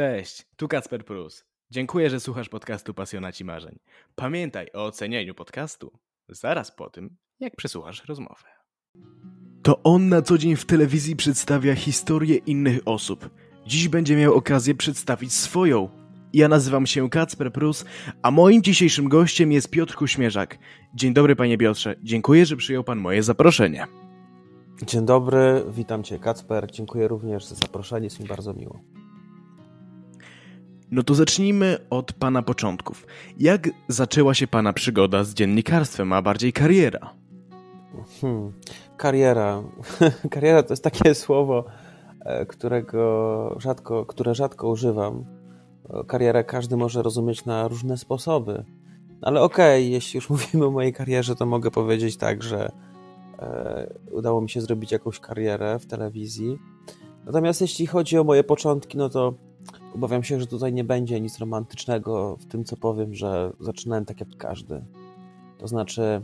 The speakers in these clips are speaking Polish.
Cześć, tu Kacper Prus. Dziękuję, że słuchasz podcastu Pasjonaci Marzeń. Pamiętaj o ocenieniu podcastu zaraz po tym, jak przesłuchasz rozmowę. To on na co dzień w telewizji przedstawia historię innych osób. Dziś będzie miał okazję przedstawić swoją. Ja nazywam się Kacper Prus, a moim dzisiejszym gościem jest Piotr Kuśmierzak. Dzień dobry panie Piotrze, dziękuję, że przyjął pan moje zaproszenie. Dzień dobry, witam cię Kacper, dziękuję również za zaproszenie, jest mi bardzo miło. No to zacznijmy od pana początków. Jak zaczęła się pana przygoda z dziennikarstwem, a bardziej kariera? Hmm, kariera. kariera to jest takie słowo, e, którego rzadko, które rzadko używam. Karierę każdy może rozumieć na różne sposoby. Ale okej, okay, jeśli już mówimy o mojej karierze, to mogę powiedzieć tak, że e, udało mi się zrobić jakąś karierę w telewizji. Natomiast jeśli chodzi o moje początki, no to Obawiam się, że tutaj nie będzie nic romantycznego w tym, co powiem, że zaczynałem tak jak każdy. To znaczy,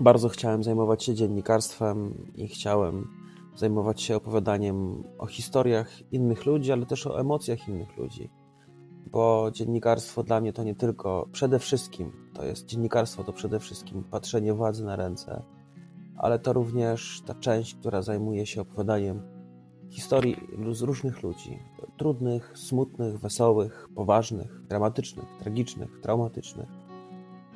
bardzo chciałem zajmować się dziennikarstwem i chciałem zajmować się opowiadaniem o historiach innych ludzi, ale też o emocjach innych ludzi. Bo dziennikarstwo dla mnie to nie tylko, przede wszystkim, to jest dziennikarstwo to przede wszystkim patrzenie władzy na ręce, ale to również ta część, która zajmuje się opowiadaniem historii z różnych ludzi. Trudnych, smutnych, wesołych, poważnych, dramatycznych, tragicznych, traumatycznych.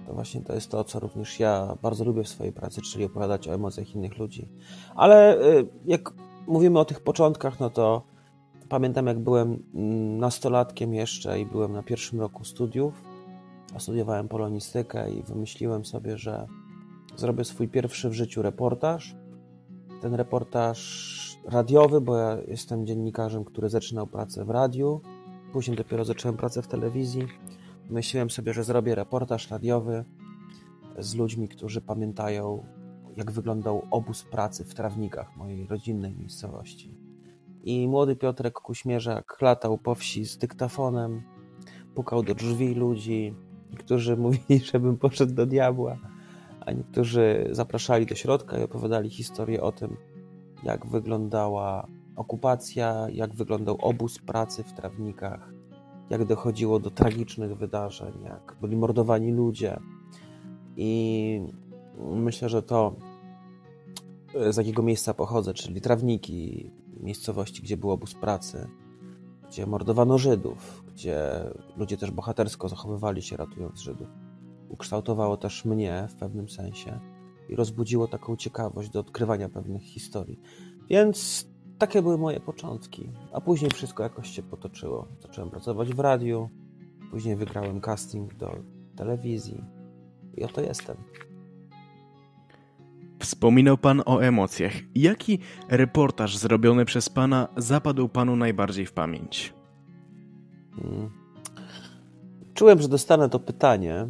To właśnie to jest to, co również ja bardzo lubię w swojej pracy, czyli opowiadać o emocjach innych ludzi. Ale y, jak mówimy o tych początkach, no to pamiętam, jak byłem mm, nastolatkiem jeszcze i byłem na pierwszym roku studiów, a studiowałem polonistykę i wymyśliłem sobie, że zrobię swój pierwszy w życiu reportaż. Ten reportaż radiowy, bo ja jestem dziennikarzem, który zaczynał pracę w radiu. Później dopiero zacząłem pracę w telewizji. Myślałem sobie, że zrobię reportaż radiowy z ludźmi, którzy pamiętają, jak wyglądał obóz pracy w trawnikach mojej rodzinnej miejscowości. I młody Piotrek Kuśmierzak latał po wsi z dyktafonem, pukał do drzwi ludzi, którzy mówili, żebym poszedł do diabła, a niektórzy zapraszali do środka i opowiadali historię o tym, jak wyglądała okupacja, jak wyglądał obóz pracy w trawnikach, jak dochodziło do tragicznych wydarzeń, jak byli mordowani ludzie. I myślę, że to z jakiego miejsca pochodzę, czyli trawniki, miejscowości, gdzie był obóz pracy, gdzie mordowano Żydów, gdzie ludzie też bohatersko zachowywali się ratując Żydów. Ukształtowało też mnie w pewnym sensie i rozbudziło taką ciekawość do odkrywania pewnych historii. Więc takie były moje początki, a później wszystko jakoś się potoczyło. Zacząłem pracować w radiu, później wygrałem casting do telewizji i oto jestem. Wspominał Pan o emocjach. Jaki reportaż zrobiony przez Pana zapadł Panu najbardziej w pamięć? Hmm. Czułem, że dostanę to pytanie,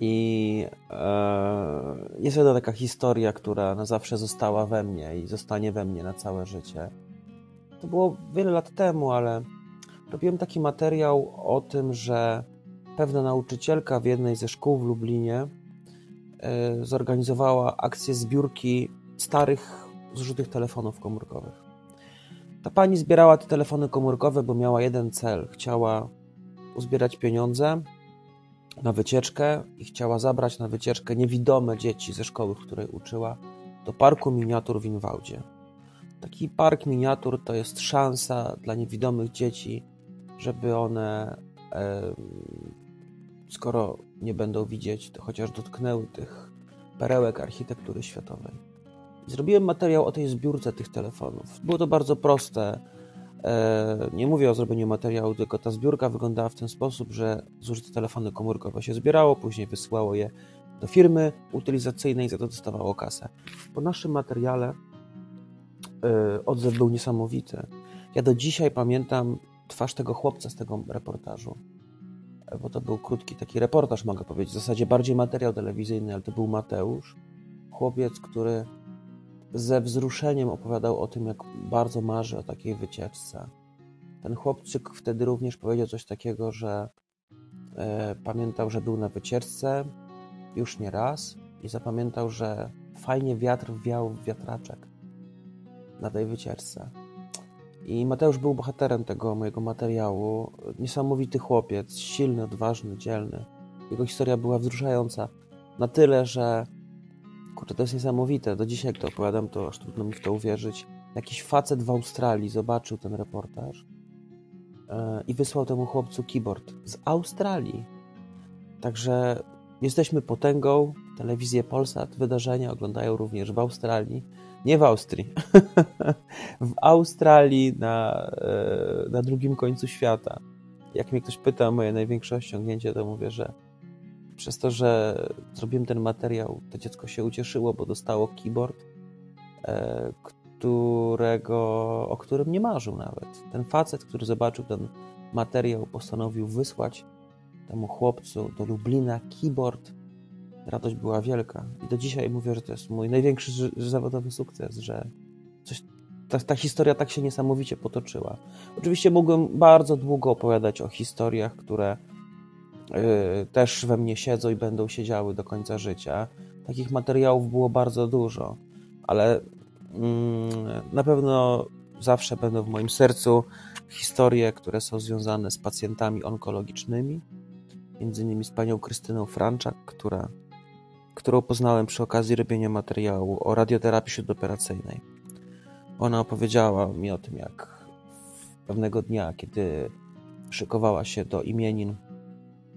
i e, jest jedna taka historia, która na zawsze została we mnie i zostanie we mnie na całe życie. To było wiele lat temu, ale robiłem taki materiał o tym, że pewna nauczycielka w jednej ze szkół w Lublinie e, zorganizowała akcję zbiórki starych, zużytych telefonów komórkowych. Ta pani zbierała te telefony komórkowe, bo miała jeden cel. Chciała uzbierać pieniądze na wycieczkę i chciała zabrać na wycieczkę niewidome dzieci ze szkoły, w której uczyła, do parku miniatur w Inwałdzie. Taki park miniatur to jest szansa dla niewidomych dzieci, żeby one, skoro nie będą widzieć, to chociaż dotknęły tych perełek architektury światowej. Zrobiłem materiał o tej zbiórce tych telefonów. Było to bardzo proste nie mówię o zrobieniu materiału, tylko ta zbiórka wyglądała w ten sposób, że zużyte telefony komórkowe się zbierało, później wysyłało je do firmy utylizacyjnej, za to dostawało kasę. Po naszym materiale e, odzew był niesamowity. Ja do dzisiaj pamiętam twarz tego chłopca z tego reportażu, e, bo to był krótki taki reportaż, mogę powiedzieć, w zasadzie bardziej materiał telewizyjny, ale to był Mateusz, chłopiec, który ze wzruszeniem opowiadał o tym, jak bardzo marzy o takiej wycieczce. Ten chłopczyk wtedy również powiedział coś takiego, że e, pamiętał, że był na wycieczce już nie raz i zapamiętał, że fajnie wiatr wiał w wiatraczek na tej wycieczce. I Mateusz był bohaterem tego mojego materiału. Niesamowity chłopiec, silny, odważny, dzielny. Jego historia była wzruszająca na tyle, że kurczę, to jest niesamowite. Do dzisiaj, jak to opowiadam, to aż trudno mi w to uwierzyć. Jakiś facet w Australii zobaczył ten reportaż e, i wysłał temu chłopcu keyboard z Australii. Także jesteśmy potęgą. Telewizję Polsat, wydarzenia oglądają również w Australii. Nie w Austrii. w Australii na, e, na drugim końcu świata. Jak mnie ktoś pyta o moje największe osiągnięcie, to mówię, że przez to, że zrobiłem ten materiał, to dziecko się ucieszyło, bo dostało keyboard, e, którego, o którym nie marzył nawet. Ten facet, który zobaczył ten materiał, postanowił wysłać temu chłopcu do Lublina keyboard. Radość była wielka. I do dzisiaj mówię, że to jest mój największy zawodowy sukces, że coś, ta, ta historia tak się niesamowicie potoczyła. Oczywiście mógłbym bardzo długo opowiadać o historiach, które też we mnie siedzą i będą siedziały do końca życia. Takich materiałów było bardzo dużo, ale mm, na pewno zawsze będą w moim sercu historie, które są związane z pacjentami onkologicznymi, między innymi z panią Krystyną Franczak, która, którą poznałem przy okazji robienia materiału o radioterapii śródoperacyjnej. Ona opowiedziała mi o tym, jak pewnego dnia, kiedy szykowała się do imienin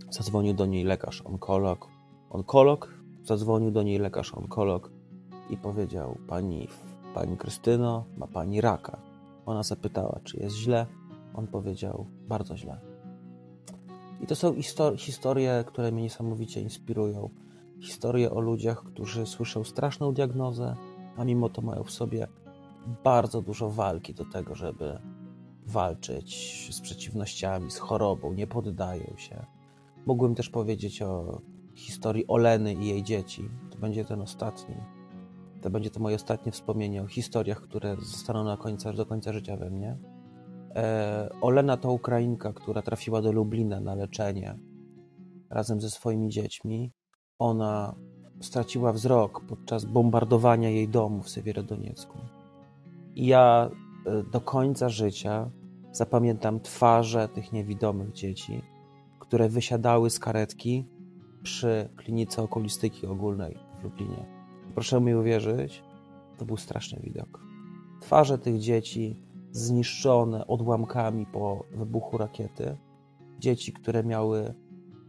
Zadzwonił do niej lekarz onkolog. Onkolog zadzwonił do niej lekarz onkolog i powiedział: Pani, pani Krystyno, ma pani raka. Ona zapytała, czy jest źle. On powiedział: Bardzo źle. I to są historie, które mnie niesamowicie inspirują. Historie o ludziach, którzy słyszą straszną diagnozę, a mimo to mają w sobie bardzo dużo walki do tego, żeby walczyć z przeciwnościami, z chorobą, nie poddają się. Mógłbym też powiedzieć o historii Oleny i jej dzieci. To będzie ten ostatni. To będzie to moje ostatnie wspomnienie o historiach, które zostaną na końca, do końca życia we mnie. E, Olena to Ukrainka, która trafiła do Lublina na leczenie razem ze swoimi dziećmi. Ona straciła wzrok podczas bombardowania jej domu w Sewierodoniecku. I ja e, do końca życia zapamiętam twarze tych niewidomych dzieci które wysiadały z karetki przy klinice okulistyki ogólnej w Lublinie. Proszę mi uwierzyć, to był straszny widok. Twarze tych dzieci zniszczone odłamkami po wybuchu rakiety, dzieci, które miały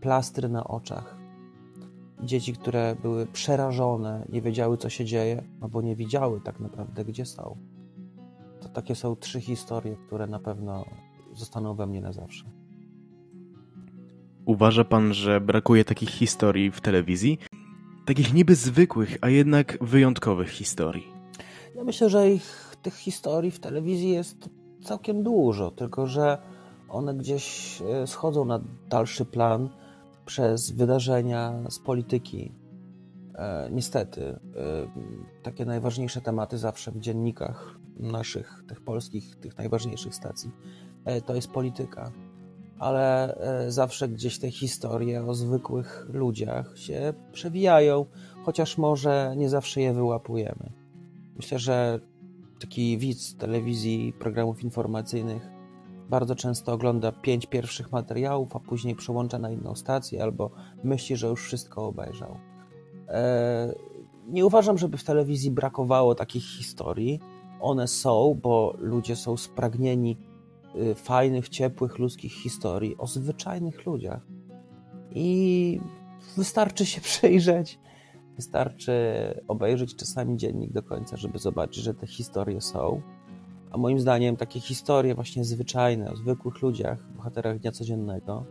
plastry na oczach, dzieci, które były przerażone, nie wiedziały, co się dzieje, albo nie widziały tak naprawdę, gdzie są. To takie są trzy historie, które na pewno zostaną we mnie na zawsze. Uważa pan, że brakuje takich historii w telewizji? Takich niby zwykłych, a jednak wyjątkowych historii. Ja myślę, że ich, tych historii w telewizji jest całkiem dużo, tylko że one gdzieś e, schodzą na dalszy plan przez wydarzenia z polityki. E, niestety, e, takie najważniejsze tematy zawsze w dziennikach naszych, tych polskich, tych najważniejszych stacji, e, to jest polityka ale e, zawsze gdzieś te historie o zwykłych ludziach się przewijają, chociaż może nie zawsze je wyłapujemy. Myślę, że taki widz telewizji, programów informacyjnych bardzo często ogląda pięć pierwszych materiałów, a później przełącza na inną stację albo myśli, że już wszystko obejrzał. E, nie uważam, żeby w telewizji brakowało takich historii. One są, bo ludzie są spragnieni fajnych, ciepłych, ludzkich historii o zwyczajnych ludziach. I wystarczy się przyjrzeć, wystarczy obejrzeć czasami dziennik do końca, żeby zobaczyć, że te historie są. A moim zdaniem takie historie właśnie zwyczajne, o zwykłych ludziach, bohaterach dnia codziennego,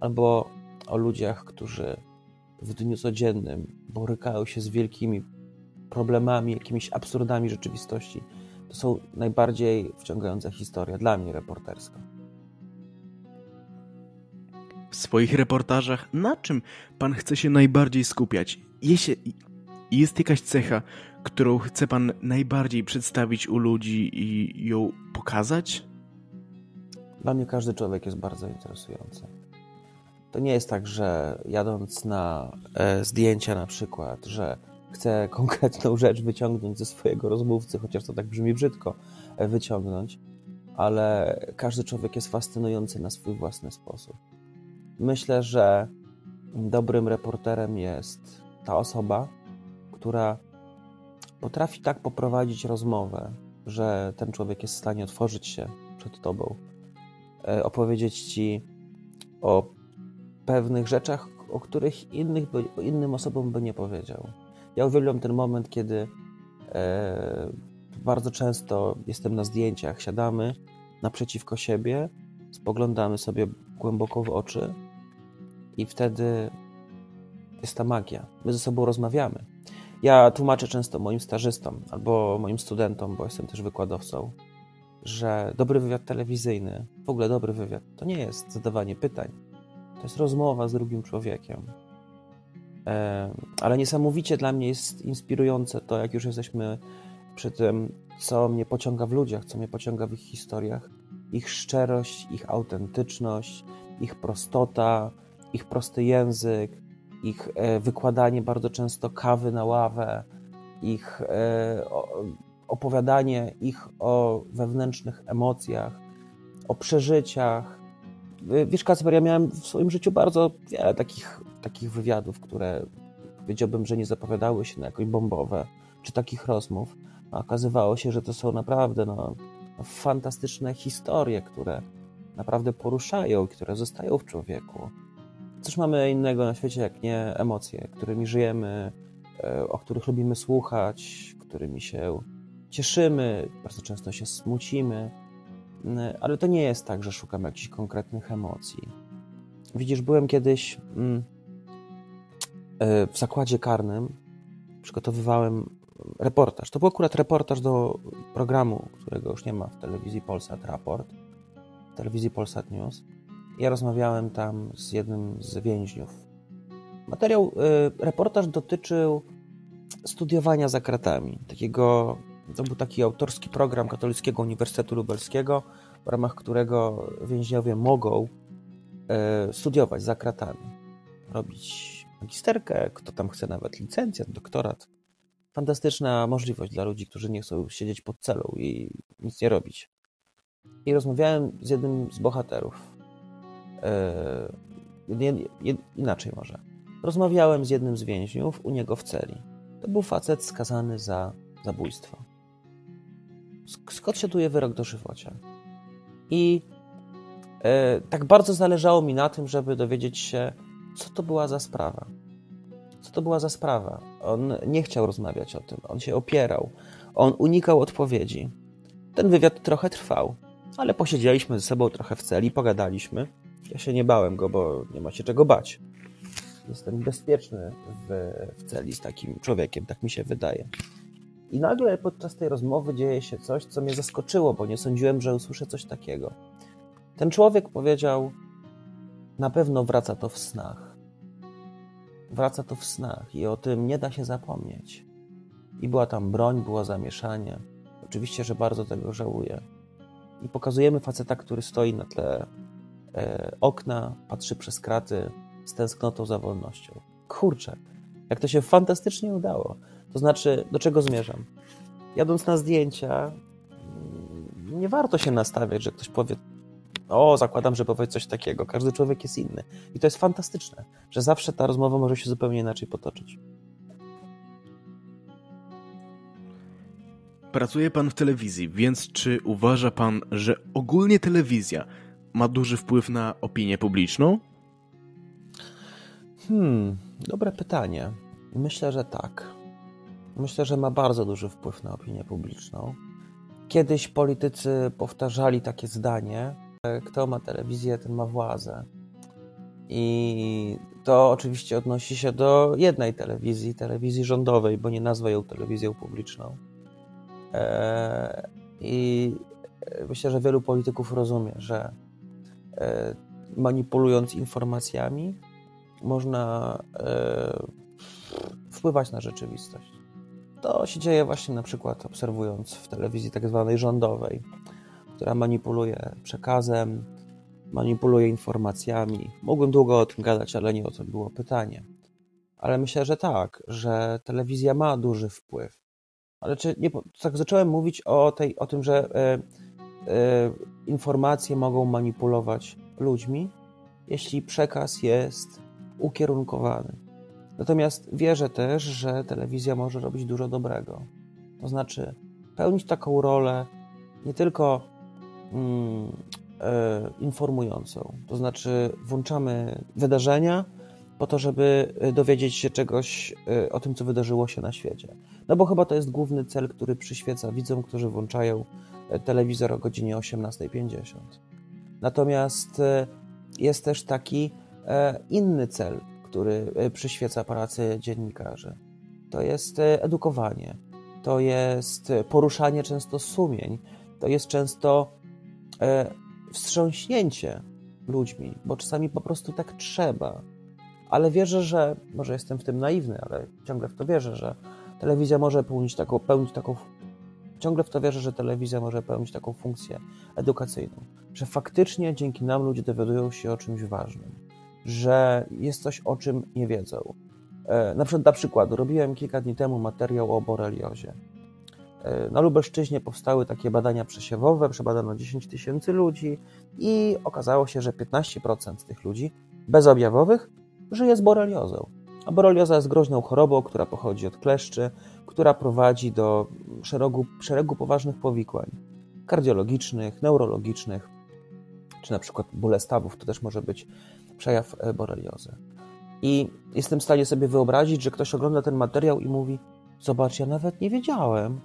albo o ludziach, którzy w dniu codziennym borykają się z wielkimi problemami, jakimiś absurdami rzeczywistości, to są najbardziej wciągające historie dla mnie reportersko. W swoich reportażach na czym pan chce się najbardziej skupiać? Jeśli jest jakaś cecha, którą chce pan najbardziej przedstawić u ludzi i ją pokazać? Dla mnie każdy człowiek jest bardzo interesujący. To nie jest tak, że jadąc na e, zdjęcia na przykład, że chcę konkretną rzecz wyciągnąć ze swojego rozmówcy, chociaż to tak brzmi brzydko, e, wyciągnąć, ale każdy człowiek jest fascynujący na swój własny sposób. Myślę, że dobrym reporterem jest ta osoba, która potrafi tak poprowadzić rozmowę, że ten człowiek jest w stanie otworzyć się przed tobą, e, opowiedzieć ci o pewnych rzeczach, o których innych innym osobom by nie powiedział. Ja uwielbiam ten moment, kiedy e, bardzo często jestem na zdjęciach, siadamy naprzeciwko siebie, spoglądamy sobie głęboko w oczy i wtedy jest ta magia. My ze sobą rozmawiamy. Ja tłumaczę często moim stażystom albo moim studentom, bo jestem też wykładowcą, że dobry wywiad telewizyjny, w ogóle dobry wywiad, to nie jest zadawanie pytań. To jest rozmowa z drugim człowiekiem. Ale niesamowicie dla mnie jest inspirujące to, jak już jesteśmy przy tym, co mnie pociąga w ludziach, co mnie pociąga w ich historiach, ich szczerość, ich autentyczność, ich prostota, ich prosty język, ich e, wykładanie bardzo często kawy na ławę, ich e, opowiadanie ich o wewnętrznych emocjach, o przeżyciach. Wiesz, Kacper, ja miałem w swoim życiu bardzo wiele takich, takich wywiadów, które powiedziałbym, że nie zapowiadały się na jakoś bombowe, czy takich rozmów. A okazywało się, że to są naprawdę no, fantastyczne historie, które naprawdę poruszają, które zostają w człowieku. Cóż mamy innego na świecie, jak nie emocje, którymi żyjemy, e, o których lubimy słuchać, którymi się cieszymy, bardzo często się smucimy, ale to nie jest tak, że szukam jakichś konkretnych emocji. Widzisz, byłem kiedyś mm, e, w zakładzie karnym, przygotowywałem reportaż. To był akurat reportaż do programu, którego już nie ma w telewizji Polsat Raport, w telewizji Polsat News. Ja rozmawiałem tam z jednym z więźniów. Materiał, y, reportaż dotyczył studiowania za kratami. Takiego, to był taki autorski program Katolickiego Uniwersytetu Lubelskiego, w ramach którego więźniowie mogą y, studiować za kratami. Robić magisterkę, kto tam chce nawet licencjat, doktorat. Fantastyczna możliwość dla ludzi, którzy nie chcą siedzieć pod celą i nic nie robić. I rozmawiałem z jednym z bohaterów, Yy, inaczej może. Rozmawiałem z jednym z więźniów u niego w celi. To był facet skazany za zabójstwo. Skąd się tuje wyrok do żywocia? I e, tak bardzo zależało mi na tym, żeby dowiedzieć się, co to była za sprawa. Co to była za sprawa? On nie chciał rozmawiać o tym, on się opierał, on unikał odpowiedzi. Ten wywiad trochę trwał, ale posiedzieliśmy ze sobą trochę w celi, pogadaliśmy. Ja się nie bałem go, bo nie ma się czego bać. Jestem bezpieczny w, w celi z takim człowiekiem, tak mi się wydaje. I nagle podczas tej rozmowy dzieje się coś, co mnie zaskoczyło, bo nie sądziłem, że usłyszę coś takiego. Ten człowiek powiedział: Na pewno wraca to w snach. Wraca to w snach i o tym nie da się zapomnieć. I była tam broń, było zamieszanie. Oczywiście, że bardzo tego żałuję. I pokazujemy faceta, który stoi na tle E, okna, patrzy przez kraty z tęsknotą za wolnością. Kurczę, jak to się fantastycznie udało. To znaczy, do czego zmierzam? Jadąc na zdjęcia, mm, nie warto się nastawiać, że ktoś powie, o, zakładam, że powie coś takiego. Każdy człowiek jest inny. I to jest fantastyczne, że zawsze ta rozmowa może się zupełnie inaczej potoczyć. Pracuje pan w telewizji, więc czy uważa pan, że ogólnie telewizja ma duży wpływ na opinię publiczną? Hmm, dobre pytanie. Myślę, że tak. Myślę, że ma bardzo duży wpływ na opinię publiczną. Kiedyś politycy powtarzali takie zdanie: kto ma telewizję, ten ma władzę. I to oczywiście odnosi się do jednej telewizji, telewizji rządowej, bo nie nazwę ją telewizją publiczną. Eee, I myślę, że wielu polityków rozumie, że E, manipulując informacjami, można e, wpływać na rzeczywistość. To się dzieje właśnie na przykład obserwując w telewizji tak zwanej rządowej, która manipuluje przekazem, manipuluje informacjami. Mógłbym długo o tym gadać, ale nie o to było pytanie. Ale myślę, że tak, że telewizja ma duży wpływ. Ale czy nie, tak zacząłem mówić o, tej, o tym, że e, informacje mogą manipulować ludźmi, jeśli przekaz jest ukierunkowany. Natomiast wierzę też, że telewizja może robić dużo dobrego. To znaczy pełnić taką rolę nie tylko mm, e, informującą, to znaczy włączamy wydarzenia po to, żeby dowiedzieć się czegoś e, o tym, co wydarzyło się na świecie. No bo chyba to jest główny cel, który przyświeca widzom, którzy włączają e, telewizor o godzinie 18.50. Natomiast e, jest też taki e, inny cel, który e, przyświeca pracy dziennikarzy. To jest e, edukowanie, to jest poruszanie często sumień, to jest często wstrząśnięcie ludźmi, bo czasami po prostu tak trzeba. Ale wierzę, że, może jestem w tym naiwny, ale ciągle w to wierzę, że telewizja może pełnić taką, pełnić taką ciągle w to wierzę, że telewizja może pełnić taką funkcję edukacyjną, że faktycznie dzięki nam ludzie dowiadują się o czymś ważnym, że jest coś, o czym nie wiedzą. E, na przykład, dla przykładu, robiłem kilka dni temu materiał o boreliozie. E, na Lubelszczyźnie powstały takie badania przesiewowe, przebadano 10 tysięcy ludzi i okazało się, że 15% z tych ludzi bezobjawowych żyje z boreliozą. A borelioza jest groźną chorobą, która pochodzi od kleszczy, która prowadzi do szeregu, szeregu poważnych powikłań kardiologicznych, neurologicznych, czy na przykład bóle stawów, to też może być przejaw e, boreliozy. I jestem w stanie sobie wyobrazić, że ktoś ogląda ten materiał i mówi: Zobacz, ja nawet nie wiedziałem.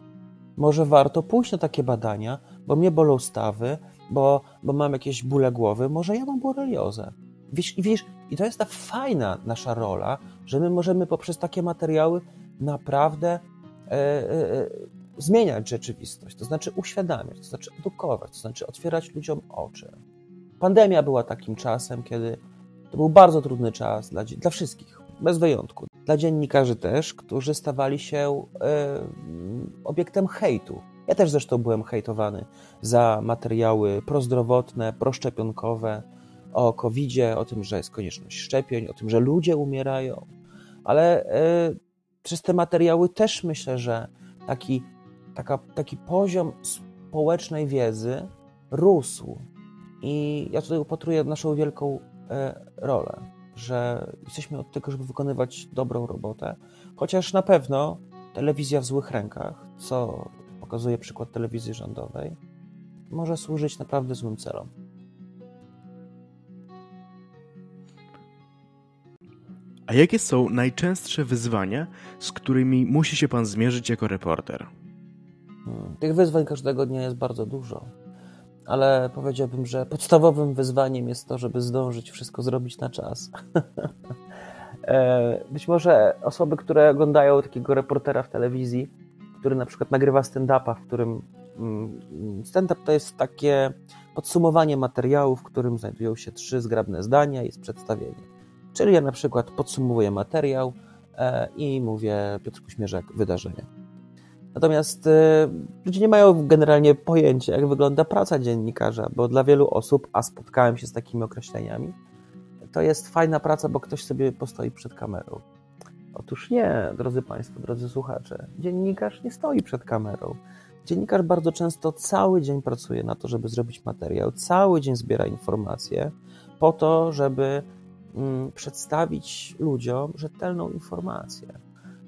Może warto pójść na takie badania, bo mnie bolą stawy, bo, bo mam jakieś bóle głowy, może ja mam boreliozę. Wiesz, wiesz, i to jest ta fajna nasza rola, że my możemy poprzez takie materiały naprawdę e, e, e, zmieniać rzeczywistość, to znaczy uświadamiać, to znaczy edukować, to znaczy otwierać ludziom oczy. Pandemia była takim czasem, kiedy to był bardzo trudny czas dla, dla wszystkich, bez wyjątku. Dla dziennikarzy też, którzy stawali się e, obiektem hejtu. Ja też zresztą byłem hejtowany za materiały prozdrowotne, proszczepionkowe, o covid o tym, że jest konieczność szczepień, o tym, że ludzie umierają, ale e, przez te materiały też myślę, że taki, taka, taki poziom społecznej wiedzy rósł. I ja tutaj upatruję naszą wielką rolę, że jesteśmy od tego, żeby wykonywać dobrą robotę, chociaż na pewno telewizja w złych rękach, co pokazuje przykład telewizji rządowej, może służyć naprawdę złym celom. A jakie są najczęstsze wyzwania, z którymi musi się pan zmierzyć jako reporter? Hmm, tych wyzwań każdego dnia jest bardzo dużo, ale powiedziałbym, że podstawowym wyzwaniem jest to, żeby zdążyć wszystko zrobić na czas. E, być może osoby, które oglądają takiego reportera w telewizji, który na przykład nagrywa stand-upa, w którym mm, stand-up to jest takie podsumowanie materiału, w którym znajdują się trzy zgrabne zdania jest przedstawienie. Czyli ja na przykład podsumowuję materiał e, i mówię Piotr Kuśmierzak, wydarzenie. Natomiast e, ludzie nie mają generalnie pojęcia, jak wygląda praca dziennikarza, bo dla wielu osób, a spotkałem się z takimi określeniami, to jest fajna praca, bo ktoś sobie postoi przed kamerą. Otóż nie, drodzy Państwo, drodzy słuchacze, dziennikarz nie stoi przed kamerą. Dziennikarz bardzo często cały dzień pracuje na to, żeby zrobić materiał, cały dzień zbiera informacje po to, żeby Mm, przedstawić ludziom rzetelną informację.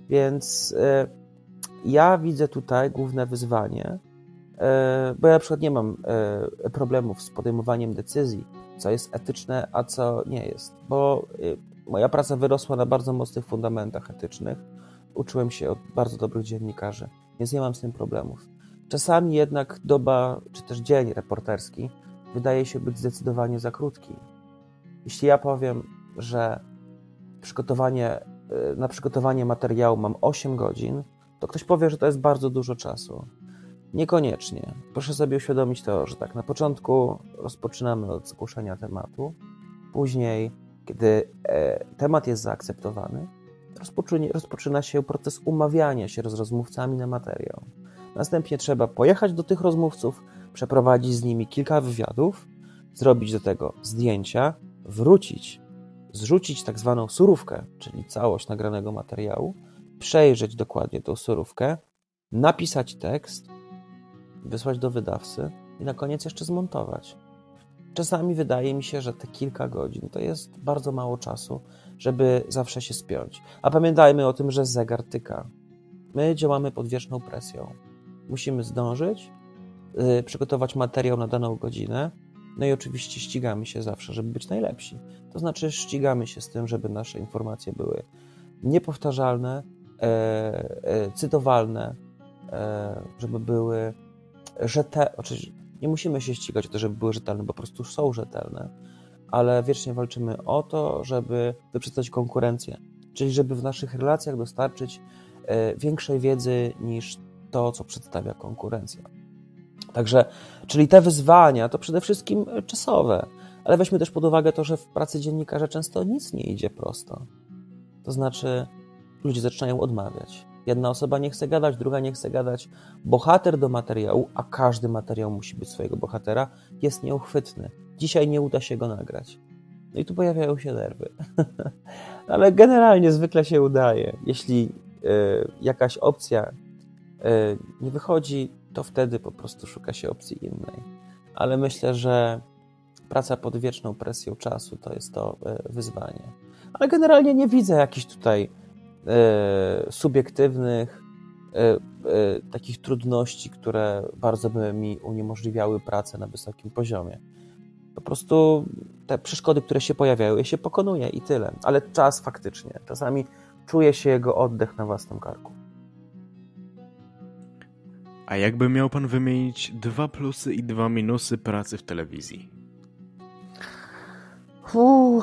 Więc e, ja widzę tutaj główne wyzwanie, e, bo ja na przykład nie mam e, problemów z podejmowaniem decyzji, co jest etyczne, a co nie jest, bo moja praca wyrosła na bardzo mocnych fundamentach etycznych. Uczyłem się od bardzo dobrych dziennikarzy, więc nie mam z tym problemów. Czasami jednak doba, czy też dzień reporterski wydaje się być zdecydowanie za krótki. Jeśli ja powiem, że przygotowanie, na przygotowanie materiału mam 8 godzin, to ktoś powie, że to jest bardzo dużo czasu. Niekoniecznie. Proszę sobie uświadomić to, że tak na początku rozpoczynamy od zgłoszenia tematu, później, kiedy e, temat jest zaakceptowany, rozpoczyna się proces umawiania się z rozmówcami na materiał. Następnie trzeba pojechać do tych rozmówców, przeprowadzić z nimi kilka wywiadów, zrobić do tego zdjęcia, wrócić zrzucić tak zwaną surówkę, czyli całość nagranego materiału, przejrzeć dokładnie tą surówkę, napisać tekst, wysłać do wydawcy, i na koniec jeszcze zmontować. Czasami wydaje mi się, że te kilka godzin to jest bardzo mało czasu, żeby zawsze się spiąć. A pamiętajmy o tym, że zegar tyka. My działamy pod wieczną presją. Musimy zdążyć, yy, przygotować materiał na daną godzinę, no i oczywiście ścigamy się zawsze, żeby być najlepsi. To znaczy, ścigamy się z tym, żeby nasze informacje były niepowtarzalne, cytowalne, e, żeby były rzetelne. Oczywiście nie musimy się ścigać o to, żeby były rzetelne, bo po prostu są rzetelne, ale wiecznie walczymy o to, żeby wyprzedzać konkurencję, czyli żeby w naszych relacjach dostarczyć e, większej wiedzy niż to, co przedstawia konkurencja. Także, czyli te wyzwania to przede wszystkim czasowe, ale weźmy też pod uwagę to, że w pracy dziennikarza często nic nie idzie prosto. To znaczy, ludzie zaczynają odmawiać. Jedna osoba nie chce gadać, druga nie chce gadać. Bohater do materiału, a każdy materiał musi być swojego bohatera, jest nieuchwytny. Dzisiaj nie uda się go nagrać. No i tu pojawiają się nerwy. Ale generalnie zwykle się udaje. Jeśli y, jakaś opcja y, nie wychodzi, to wtedy po prostu szuka się opcji innej. Ale myślę, że praca pod wieczną presją czasu to jest to y, wyzwanie. Ale generalnie nie widzę jakichś tutaj subiektywnych, e, e, takich trudności, które bardzo by mi uniemożliwiały pracę na wysokim poziomie. Po prostu te przeszkody, które się pojawiają, je się pokonuje i tyle. Ale czas faktycznie. Czasami czuje się jego oddech na własnym karku. A jakby miał pan wymienić dwa plusy i dwa minusy pracy w telewizji?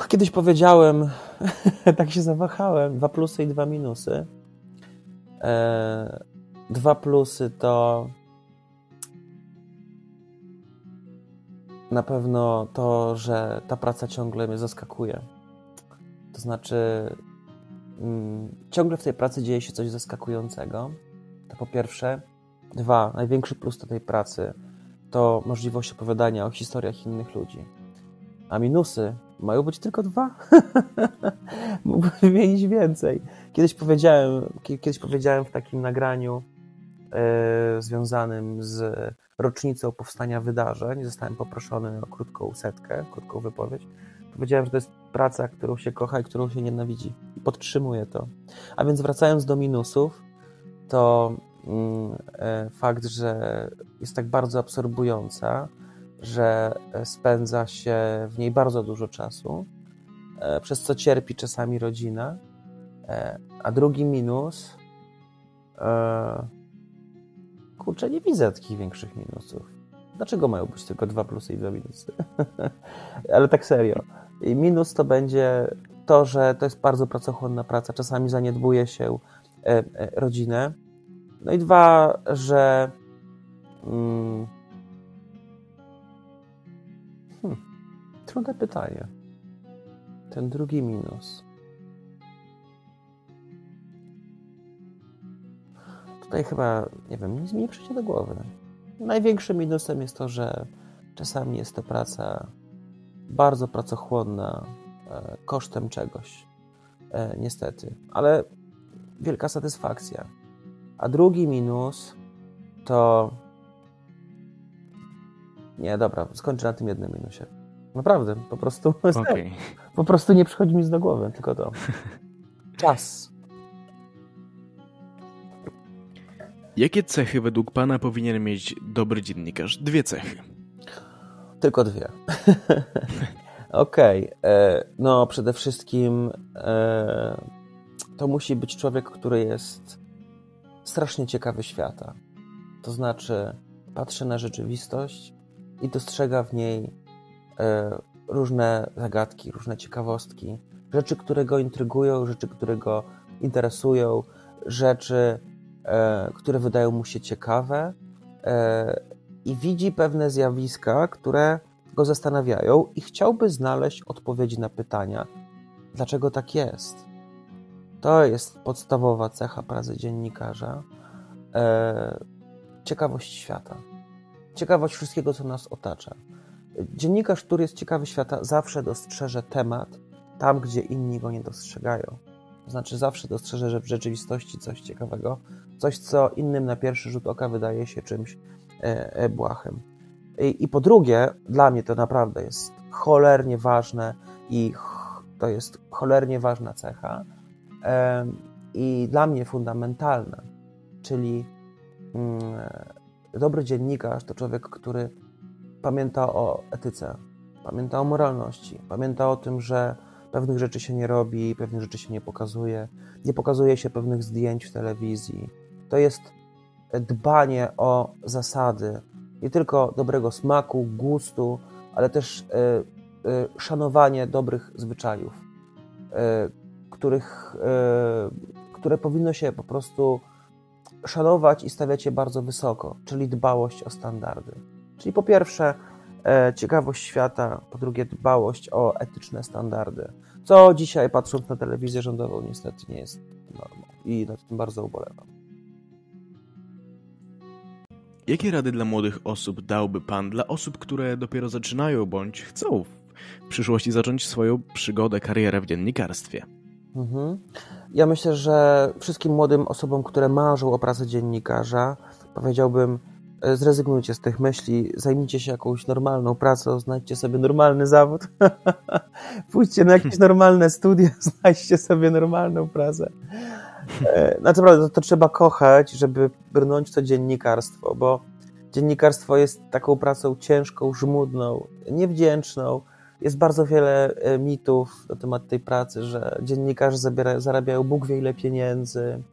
Kiedyś powiedziałem, tak się zawahałem, dwa plusy i dwa minusy. E, dwa plusy to na pewno to, że ta praca ciągle mnie zaskakuje. To znaczy, mm, ciągle w tej pracy dzieje się coś zaskakującego. To po pierwsze. Dwa, największy plus do tej pracy to możliwość opowiadania o historiach innych ludzi. A minusy mają być tylko dwa? Mógłbym wymienić więcej. Kiedyś powiedziałem, kiedyś powiedziałem w takim nagraniu e, związanym z rocznicą powstania wydarzeń, zostałem poproszony o krótką setkę, krótką wypowiedź. Powiedziałem, że to jest praca, którą się kocha i którą się nienawidzi. Podtrzymuję to. A więc wracając do minusów, to mm, e, fakt, że jest tak bardzo absorbująca, że e, spędza się w niej bardzo dużo czasu, e, przez co cierpi czasami rodzina. E, a drugi minus, kurczę, nie widzę takich większych minusów. Dlaczego mają być tylko dwa plusy i dwa minusy? Ale tak serio. I minus to będzie to, że to jest bardzo pracochłonna praca. Czasami zaniedbuje się rodzinę. No i dwa, że mm, Trudne pytanie. Ten drugi minus. Tutaj chyba, nie wiem, nic mi nie przyjdzie do głowy. Największym minusem jest to, że czasami jest to praca bardzo pracochłonna, e, kosztem czegoś. E, niestety. Ale wielka satysfakcja. A drugi minus to. Nie, dobra, skończę na tym jednym minusie. Naprawdę, po prostu. Okay. Po prostu nie przychodzi mi z do głowy, tylko to. Czas. Jakie cechy według Pana powinien mieć dobry dziennikarz? Dwie cechy. Tylko dwie. Okej. Okay. E, no, przede wszystkim e, to musi być człowiek, który jest strasznie ciekawy świata. To znaczy, patrzy na rzeczywistość i dostrzega w niej różne zagadki, różne ciekawostki, rzeczy, które go intrygują, rzeczy, które go interesują, rzeczy, e, które wydają mu się ciekawe e, i widzi pewne zjawiska, które go zastanawiają i chciałby znaleźć odpowiedzi na pytania, dlaczego tak jest. To jest podstawowa cecha pracy dziennikarza. Ciekawość świata. Ciekawość wszystkiego, co nas otacza. Dziennikarz, który jest ciekawy świata, zawsze dostrzeże temat tam, gdzie inni go nie dostrzegają. To znaczy, zawsze dostrzeże, że w rzeczywistości coś ciekawego, coś, co innym na pierwszy rzut oka wydaje się czymś e, e, błahym. I, I po drugie, dla mnie to naprawdę jest cholernie ważne i to jest cholernie ważna cecha i dla mnie fundamentalna, czyli mm, dobry dziennikarz to człowiek, który pamięta o etyce, pamięta o moralności, pamięta o tym, że pewnych rzeczy się nie robi, pewnych rzeczy się nie pokazuje, nie pokazuje się pewnych zdjęć w telewizji. To jest dbanie o zasady, nie tylko dobrego smaku, gustu, ale też y, y, szanowanie dobrych zwyczajów, y, których, które powinno się po prostu szanować i stawiać je bardzo wysoko, czyli dbałość o standardy. Czyli po pierwsze ciekawość świata, po drugie dbałość o etyczne standardy, co dzisiaj patrząc na telewizję rządową niestety nie jest normą i nad tym bardzo ubolewam. Jakie rady dla młodych osób dałby Pan dla osób, które dopiero zaczynają bądź chcą w przyszłości zacząć swoją przygodę, karierę w dziennikarstwie? Mhm. Ja myślę, że wszystkim młodym osobom, które marzą o pracy dziennikarza, powiedziałbym, e, zrezygnujcie z tych myśli, zajmijcie się jakąś normalną pracą, znajdźcie sobie normalny zawód, pójdźcie na jakieś normalne studia, znajdźcie sobie normalną pracę. E, no naprawdę, to, to trzeba kochać, żeby brnąć to dziennikarstwo, bo dziennikarstwo jest taką pracą ciężką, żmudną, niewdzięczną. Jest bardzo wiele e, mitów na temat tej pracy, że dziennikarze zabiera, zarabiają Bóg wie ile pieniędzy,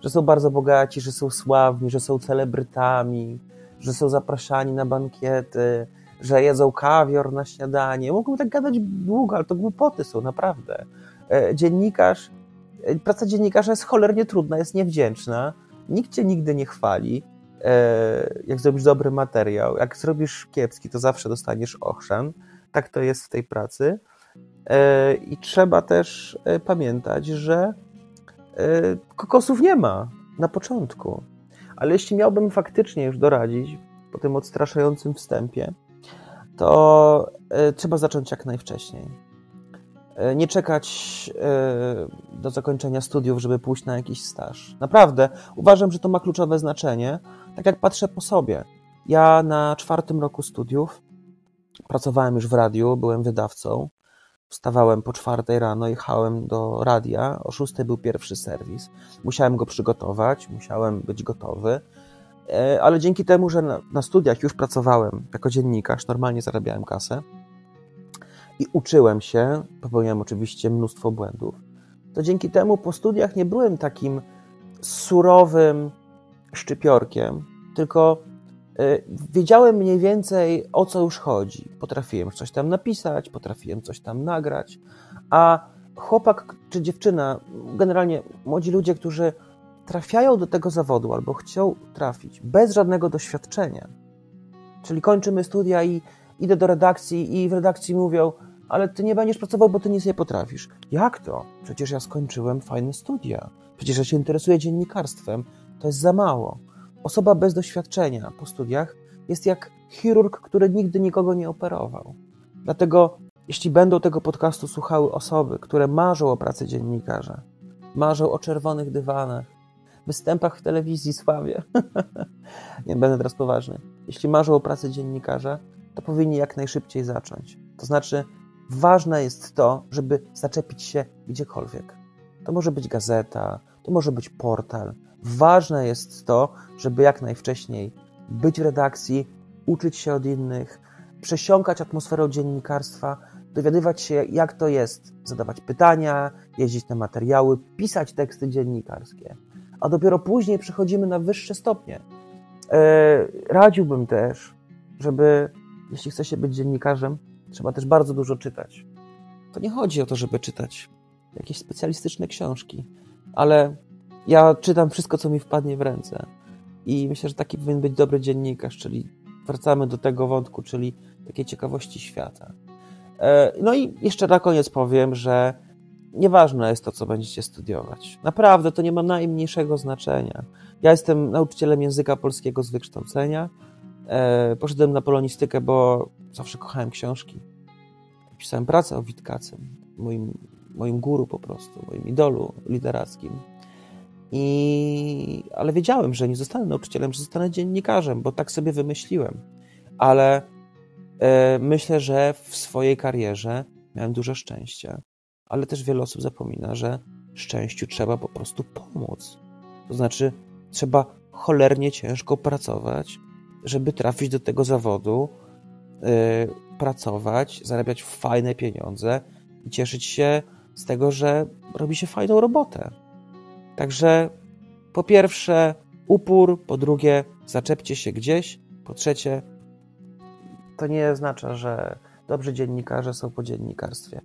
że są bardzo bogaci, że są sławni, że są celebrytami, że są zapraszani na bankiety, że jedzą kawior na śniadanie. Mógłbym tak gadać długo, ale to głupoty są, naprawdę. E, dziennikarz praca dziennikarza jest cholernie trudna, jest niewdzięczna. Nikt cię nigdy nie chwali. E, jak zrobisz dobry materiał, jak zrobisz kiepski, to zawsze dostaniesz ochrzan. Tak to jest w tej pracy. E, I trzeba też e, pamiętać, że kokosów nie ma na początku. Ale jeśli miałbym faktycznie już doradzić po tym odstraszającym wstępie, to trzeba zacząć jak najwcześniej E, nie czekać e, do zakończenia studiów, żeby pójść na jakiś staż. Naprawdę, uważam, że to ma kluczowe znaczenie. Tak jak patrzę po sobie. Ja na czwartym roku studiów pracowałem już w radiu, byłem wydawcą. Wstawałem po czwartej rano, jechałem do radia. O szóstej był pierwszy serwis. Musiałem go przygotować, musiałem być gotowy. E, ale dzięki temu, że na, studiach już pracowałem jako dziennikarz, normalnie zarabiałem kasę i uczyłem się, popełniałem oczywiście mnóstwo błędów, to dzięki temu po studiach nie byłem takim surowym szczypiorkiem, tylko wiedziałem mniej więcej o co już chodzi. Potrafiłem coś tam napisać, potrafiłem coś tam nagrać, a chłopak czy dziewczyna, generalnie młodzi ludzie, którzy trafiają do tego zawodu albo chcą trafić bez żadnego doświadczenia, czyli kończymy studia i idę do redakcji i w redakcji mówią: ale ty nie będziesz pracował, bo ty nic nie potrafisz. Jak to? Przecież ja skończyłem fajne studia. Przecież ja się interesuję dziennikarstwem. To jest za mało. Osoba bez doświadczenia po studiach jest jak chirurg, który nigdy nikogo nie operował. Dlatego, jeśli będą tego podcastu słuchały osoby, które marzą o pracy dziennikarza, marzą o czerwonych dywanach, występach w telewizji, sławie, nie będę teraz poważny, jeśli marzą o pracy dziennikarza, to powinni jak najszybciej zacząć. To znaczy, Ważne jest to, żeby zaczepić się gdziekolwiek. To może być gazeta, to może być portal. Ważne jest to, żeby jak najwcześniej być w redakcji, uczyć się od innych, przesiąkać atmosferą dziennikarstwa, dowiadywać się, jak to jest, zadawać pytania, jeździć na materiały, pisać teksty dziennikarskie. A dopiero później przechodzimy na wyższe stopnie. E, radziłbym też, żeby, jeśli chce się być dziennikarzem, Trzeba też bardzo dużo czytać. To nie chodzi o to, żeby czytać jakieś specjalistyczne książki, ale ja czytam wszystko, co mi wpadnie w ręce. I myślę, że taki powinien być dobry dziennikarz, czyli wracamy do tego wątku, czyli takiej ciekawości świata. E, no i jeszcze na koniec powiem, że nieważne jest to, co będziecie studiować. Naprawdę to nie ma najmniejszego znaczenia. Ja jestem nauczycielem języka polskiego z wykształcenia. E, poszedłem na polonistykę, bo zawsze kochałem książki. Pisałem pracę o Witkacym, moim, moim guru po prostu, moim idolu literackim. I, ale wiedziałem, że nie zostanę nauczycielem, że zostanę dziennikarzem, bo tak sobie wymyśliłem. ale e, myślę, że w swojej karierze miałem dużo szczęścia. Ale też wiele osób zapomina, że szczęściu trzeba po prostu pomóc. To znaczy, trzeba cholernie ciężko pracować, żeby trafić do tego zawodu, yy, pracować, zarabiać fajne pieniądze i cieszyć się z tego, że robi się fajną robotę. Także po pierwsze upór, po drugie zaczepcie się gdzieś, po trzecie to nie oznacza, że dobrzy dziennikarze są po dziennikarstwie.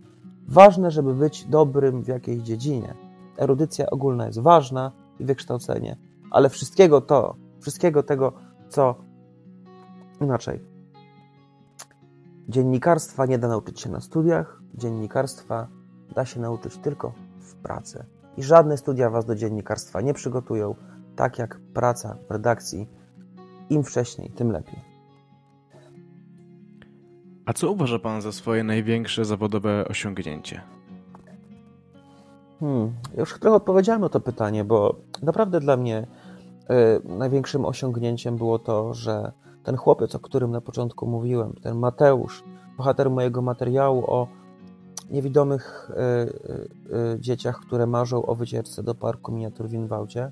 Ważne, żeby być dobrym w jakiejś dziedzinie. Erudycja ogólna jest ważna i wykształcenie, ale wszystkiego to, wszystkiego tego, co inaczej. Dziennikarstwa nie da nauczyć się na studiach, dziennikarstwa da się nauczyć tylko w pracy. I żadne studia was do dziennikarstwa nie przygotują, tak jak praca w redakcji. Im wcześniej, tym lepiej. A co uważa Pan za swoje największe zawodowe osiągnięcie? Hmm, już trochę odpowiedziałem na to pytanie, bo naprawdę dla mnie y, największym osiągnięciem było to, że ten chłopiec, o którym na początku mówiłem, ten Mateusz, bohater mojego materiału o niewidomych y, y, dzieciach, które marzą o wycieczce do parku miniatur w Inwałdzie,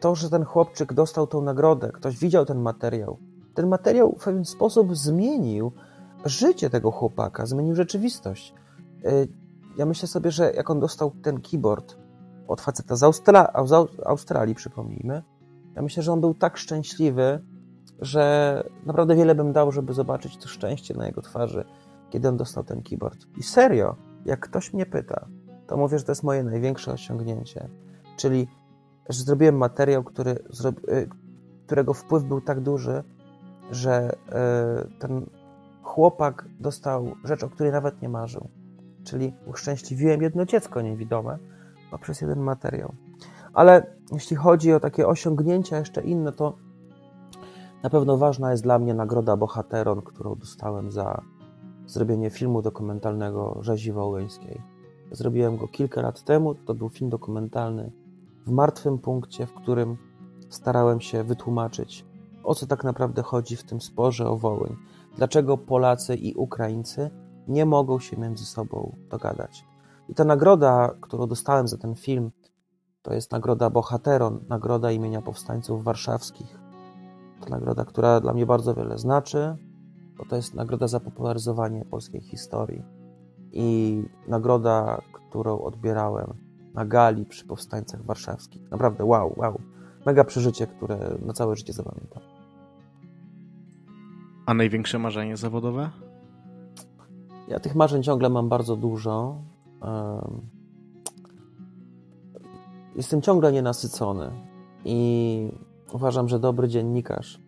to, że ten chłopczyk dostał tą nagrodę, ktoś widział ten materiał, ten materiał w pewien sposób zmienił życie tego chłopaka, zmienił rzeczywistość. Ja myślę sobie, że jak on dostał ten keyboard od faceta z, Austra Australii, przypomnijmy, ja myślę, że on był tak szczęśliwy, że naprawdę wiele bym dał, żeby zobaczyć to szczęście na jego twarzy, kiedy on dostał ten keyboard. I serio, jak ktoś mnie pyta, to mówię, że to jest moje największe osiągnięcie. Czyli, że zrobiłem materiał, który, y, którego wpływ był tak duży, że y, ten chłopak dostał rzecz, o której nawet nie marzył. Czyli uszczęśliwiłem jedno dziecko niewidome poprzez jeden materiał. Ale jeśli chodzi o takie osiągnięcia jeszcze inne, to na pewno ważna jest dla mnie nagroda Bohateron, którą dostałem za zrobienie filmu dokumentalnego Rzezi Wołyńskiej. Zrobiłem go kilka lat temu. To był film dokumentalny w martwym punkcie, w którym starałem się wytłumaczyć, o co tak naprawdę chodzi w tym sporze o Wołyń. Dlaczego Polacy i Ukraińcy nie mogą się między sobą dogadać. I ta nagroda, którą dostałem za ten film, to jest nagroda Bohateron, nagroda imienia powstańców warszawskich. To nagroda, która dla mnie bardzo wiele znaczy, bo to jest nagroda za popularyzowanie polskiej historii. I nagroda, którą odbierałem na gali przy powstańcach warszawskich. Naprawdę wow, wow. Mega przeżycie, które na całe życie zapamiętam. A największe marzenie zawodowe? Ja tych marzeń ciągle mam bardzo dużo. Jestem ciągle nienasycony i uważam, że dobry dziennikarz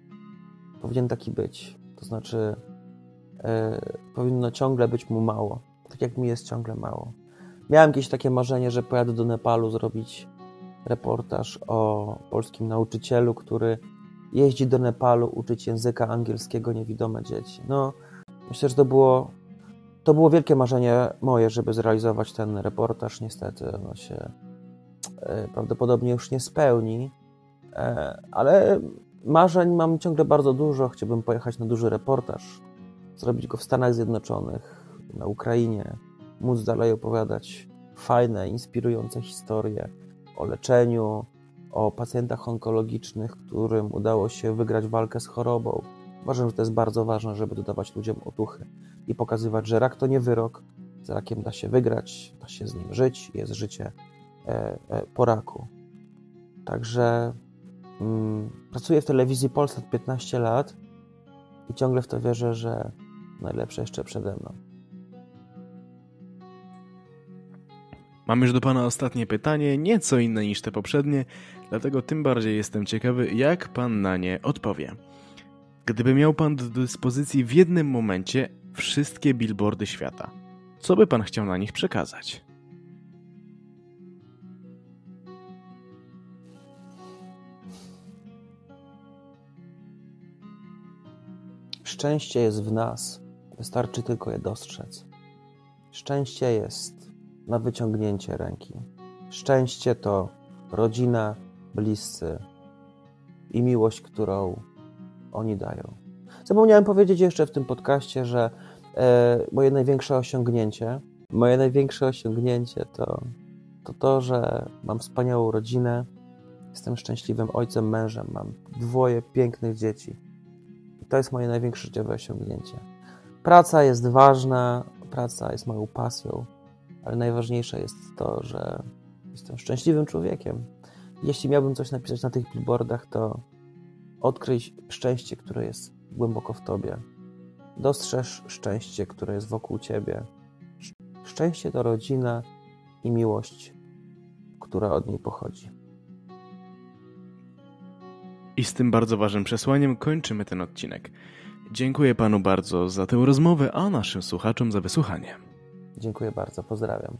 powinien taki być. To znaczy, e, powinno ciągle być mu mało, tak jak mi jest ciągle mało. Miałem jakieś takie marzenie, że pojadę do Nepalu zrobić reportaż o polskim nauczycielu, który jeździ do Nepalu uczyć języka angielskiego niewidome dzieci. No, myślę, że to było, to było wielkie marzenie moje, żeby zrealizować ten reportaż. Niestety ono się e, prawdopodobnie już nie spełni, e, ale marzeń mam ciągle bardzo dużo. Chciałbym pojechać na duży reportaż, zrobić go w Stanach Zjednoczonych, na Ukrainie, móc dalej opowiadać fajne, inspirujące historie o leczeniu, o pacjentach onkologicznych, którym udało się wygrać walkę z chorobą. Uważam, że to jest bardzo ważne, żeby dodawać ludziom otuchy i pokazywać, że rak to nie wyrok, z rakiem da się wygrać, da się z nim żyć, jest życie e, e, po raku. Także pracuję w telewizji Polsat 15 lat i ciągle w to wierzę, że najlepsze jeszcze przede mną. Mam już do Pana ostatnie pytanie, nieco inne niż te poprzednie, dlatego tym bardziej jestem ciekawy, jak Pan na nie odpowie. Gdyby miał Pan do dyspozycji w jednym momencie wszystkie billboardy świata, co by Pan chciał na nich przekazać? Szczęście jest w nas, wystarczy tylko je dostrzec. Szczęście jest na wyciągnięcie ręki. Szczęście to rodzina, bliscy i miłość, którą oni dają. Zapomniałem powiedzieć jeszcze w tym podcaście, że e, moje największe osiągnięcie, moje największe osiągnięcie to, to to, że mam wspaniałą rodzinę, jestem szczęśliwym ojcem, mężem, mam dwoje pięknych dzieci. To jest moje największe życiowe osiągnięcie. Praca jest ważna, praca jest moją pasją, ale najważniejsze jest to, że jestem szczęśliwym człowiekiem. Jeśli miałbym coś napisać na tych billboardach, to odkryj szczęście, które jest głęboko w tobie. Dostrzeż szczęście, które jest wokół ciebie. Szczęście to rodzina i miłość, która od niej pochodzi. I z tym bardzo ważnym przesłaniem kończymy ten odcinek. Dziękuję panu bardzo za tę rozmowę, a naszym słuchaczom za wysłuchanie. Dziękuję bardzo, pozdrawiam.